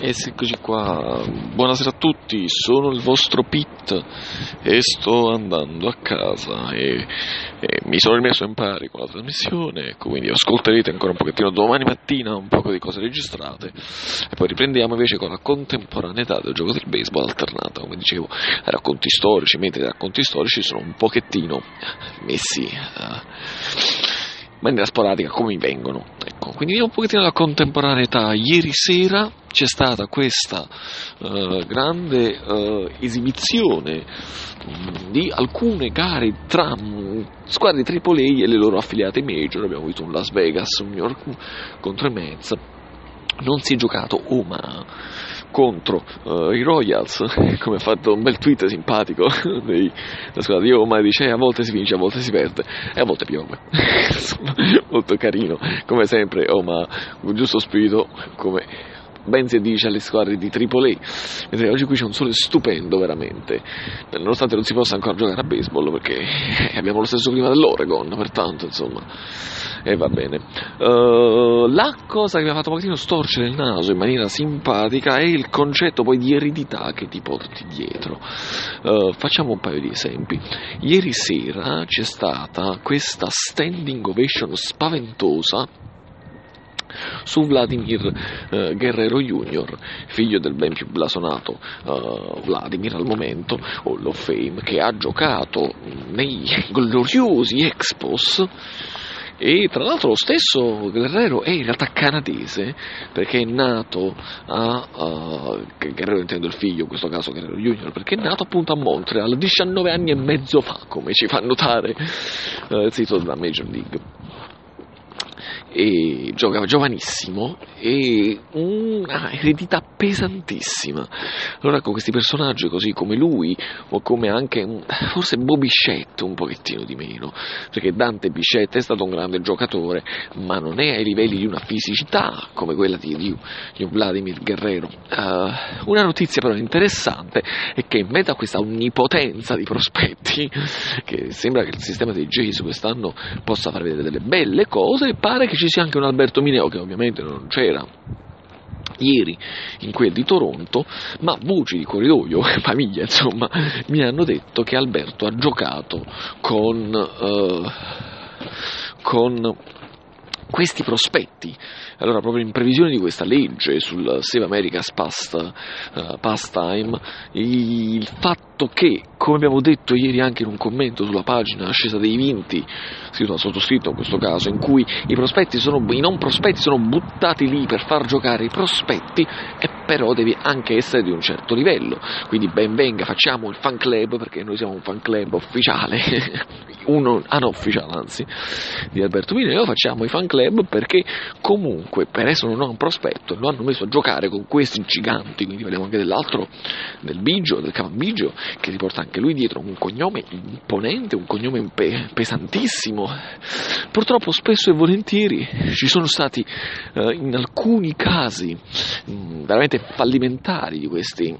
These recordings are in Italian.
Eccoci qua, buonasera a tutti, sono il vostro Pit e sto andando a casa e, e, mi sono rimesso in pari con la trasmissione, ecco, quindi ascolterete ancora un pochettino domani mattina un po' di cose registrate e poi riprendiamo invece con la contemporaneità del gioco del baseball alternata, come dicevo, racconti storici, mentre i racconti storici sono un pochettino messi... Uh, in maniera sporadica come vengono. Ecco, quindi un pochettino la contemporaneità. Ieri sera c'è stata questa uh, grande uh, esibizione um, di alcune gare tra um, squadre di AAA e le loro affiliate major. Abbiamo visto un Las Vegas, un New York contro i Mets. Non si è giocato Omaha contro uh, i Royals, come ha fatto un bel tweet simpatico della squadra di Roma, dice eh, a volte si vince, a volte si perde e a volte piove. molto carino, come sempre Oma, un giusto spirito, come ben si dice alle squadre di AAA. Mentre oggi qui c'è un sole stupendo veramente, nonostante non si possa ancora giocare a baseball perché abbiamo lo stesso clima dell'Oregon, pertanto insomma, e va bene. Uh, la cosa che mi ha fatto un pochettino storcere il naso in maniera simpatica è il concetto poi di eredità che ti porti dietro. Uh, facciamo un paio di esempi. Ieri sera c'è stata questa standing ovation spaventosa su Vladimir eh, Guerrero Jr., figlio del ben più blasonato eh, Vladimir al momento, Hall of Fame, che ha giocato nei gloriosi Expos e tra l'altro lo stesso Guerrero è in realtà canadese perché è nato a uh, Guerrero intendo il figlio in questo caso Guerrero Junior perché è nato appunto a Montreal 19 anni e mezzo fa come ci fa notare uh, il sito della Major League e giocava giovanissimo e una eredità pesantissima. Allora con questi personaggi così come lui o come anche forse Bobby Bichette un pochettino di meno, perché Dante Bichette è stato un grande giocatore, ma non è ai livelli di una fisicità come quella di, di, di Vladimir Guerrero. Uh, una notizia però interessante è che in mezzo a questa onnipotenza di prospetti, che sembra che il sistema dei Jays quest'anno possa far vedere delle belle cose, pare che ci sia anche un Alberto Mineo che ovviamente non c'era ieri in quel di Toronto, ma voci di corridoio, famiglia insomma, mi hanno detto che Alberto ha giocato con, uh, con questi prospetti. Allora, proprio in previsione di questa legge sul Save America's Past, uh, Pastime, il fatto che, come abbiamo detto ieri anche in un commento sulla pagina Ascesa dei Vinti, scritto da sottoscritto in questo caso, in cui i prospetti sono, i non prospetti sono buttati lì per far giocare i prospetti, e però devi anche essere di un certo livello. Quindi ben venga, facciamo il fan club, perché noi siamo un fan club ufficiale, uno anufficiale anzi, di Alberto Mineo, facciamo i fan club perché comunque per essere un non prospetto lo hanno messo a giocare con questi giganti, quindi parliamo anche dell'altro, del Bigio, del Cavambigio, che riporta anche lui dietro un cognome imponente, un cognome pesantissimo, Purtroppo spesso e volentieri ci sono stati eh, in alcuni casi mh, mm, veramente fallimentari di questi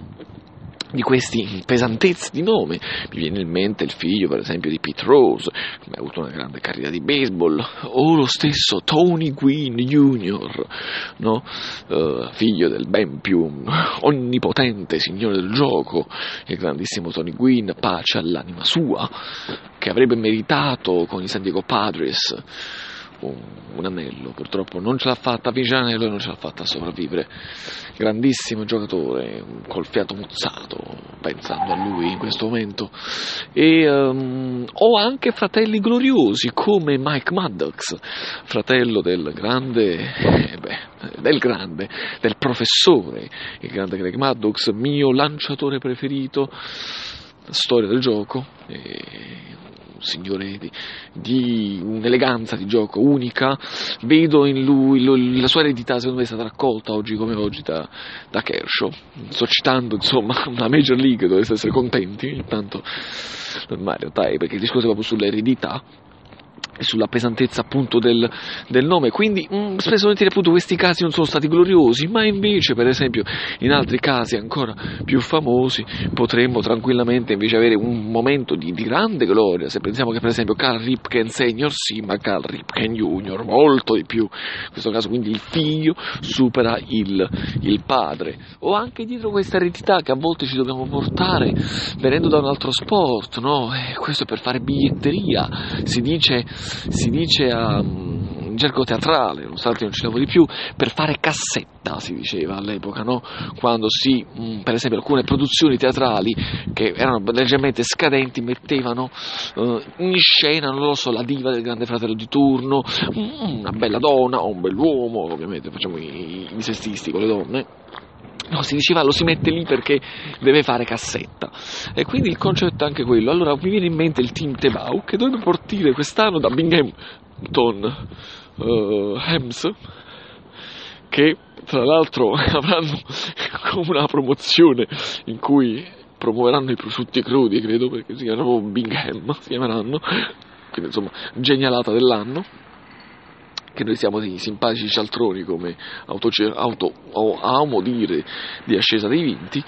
di questi pesantezze di nome. Mi viene in mente il figlio, per esempio, di Pete Rose, che ha avuto una grande carriera di baseball, o lo stesso Tony Gwynn Jr., no? uh, figlio del ben più onnipotente signore del gioco, il grandissimo Tony Gwynn, pace all'anima sua, che avrebbe meritato con i San Diego Padres un, anello, purtroppo non ce l'ha fatta l'anello e non ce l'ha fatta a sopravvivere. Grandissimo giocatore, col fiato muzzato, pensando a lui in questo momento. E um, ho anche fratelli gloriosi come Mike Maddox, fratello del grande, eh beh, del grande, del professore, il grande Greg Maddox, mio lanciatore preferito, storia del gioco. E un signore di, di, un'eleganza di gioco unica, vedo in lui lo, la sua eredità secondo me è stata raccolta oggi come oggi da, da Kershaw, sto citando insomma una Major League, dovreste essere contenti, intanto realtà è perché il discorso è proprio sull'eredità sulla pesantezza appunto del, del nome, quindi mh, mm, spesso volentieri appunto questi casi non sono stati gloriosi, ma invece per esempio in altri casi ancora più famosi potremmo tranquillamente invece avere un momento di, di grande gloria, se pensiamo che per esempio Carl Ripken Senior sì, ma Carl Ripken Junior molto di più, in questo caso quindi il figlio supera il, il padre, o anche dietro questa eredità che a volte ci dobbiamo portare venendo da un altro sport, no? Eh, questo è per fare biglietteria, si dice si dice a in gergo teatrale, nonostante non ci lavori più, per fare cassetta, si diceva all'epoca, no? quando si, mh, per esempio alcune produzioni teatrali che erano leggermente scadenti mettevano uh, in scena, non lo so, la diva del grande fratello di turno, una bella donna o un bell'uomo, ovviamente facciamo i, i sestisti con le donne, No, si diceva lo si mette lì perché deve fare cassetta. E quindi il concetto è anche quello. Allora mi viene in mente il team Tebau che dovrebbe partire quest'anno da Binghamton uh, Hems, che tra l'altro avranno una promozione in cui promuoveranno i prosciutti crudi, credo, perché si chiamano Bingham, si chiameranno, quindi insomma, genialata dell'anno che noi siamo dei simpatici cialtroni come auto, auto, amo dire di ascesa dei vinti.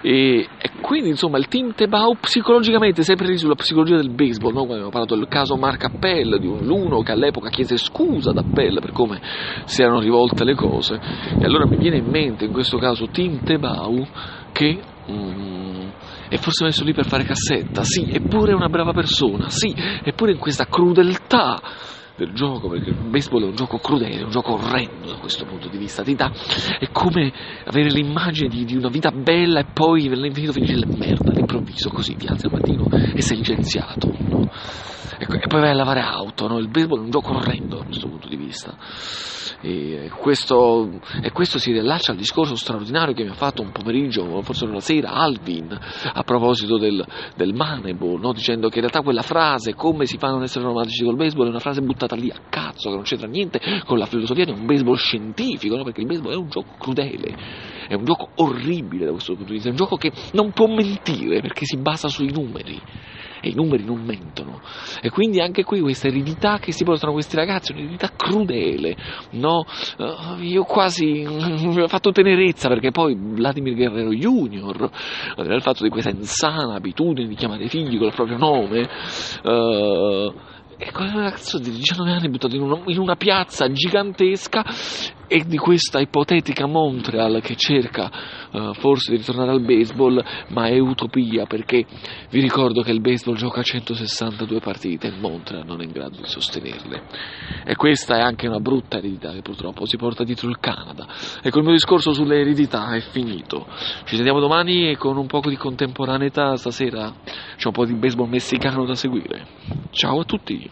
E, e, quindi insomma il team Tebau psicologicamente sempre lì sulla psicologia del baseball no? abbiamo parlato del caso Mark Appel di un Luno che all'epoca chiese scusa ad Appel per come si erano rivolte le cose. E allora mi viene in mente in questo caso team Tebau che mm, è forse messo lì per fare cassetta, sì, eppure è una brava persona, sì, eppure in questa crudeltà del gioco, perché il baseball è un gioco crudele, un gioco orrendo da questo punto di vista, ti dà, è come avere l'immagine di, di una vita bella e poi all'infinito finisce la merda, all'improvviso, così ti alzi al mattino e sei licenziato, no? E, e, poi vai a lavare auto, no? il baseball è un gioco orrendo da questo punto di vista. E questo, e questo, si riallaccia al discorso straordinario che mi ha fatto un pomeriggio, forse una sera, Alvin, a proposito del, del Moneyball, no? dicendo che in realtà quella frase, come si fa a non essere romantici col baseball, è una frase buttata lì a cazzo, che non c'entra niente con la filosofia di un baseball scientifico, no? perché il baseball è un gioco crudele, è un gioco orribile da questo punto di vista, è un gioco che non può mentire perché si basa sui numeri e i numeri non mentono. E quindi anche qui questa eredità che si portano questi ragazzi, un'eredità crudele, no? Uh, io quasi mi ho fatto tenerezza perché poi Vladimir Guerrero Junior, aveva il fatto di questa insana abitudine di chiamare i figli con il proprio nome, uh, e quel ragazzo di 19 anni buttato in una, in una piazza gigantesca e di questa ipotetica Montreal che cerca uh, forse di ritornare al baseball, ma è utopia perché vi ricordo che il baseball gioca 162 partite e Montreal non è in grado di sostenerle. E questa è anche una brutta eredità che purtroppo si porta dietro il Canada. Ecco il mio discorso sulle eredità è finito. Ci sentiamo domani e con un po' di contemporaneità stasera c'è un po' di baseball messicano da seguire. Ciao a tutti!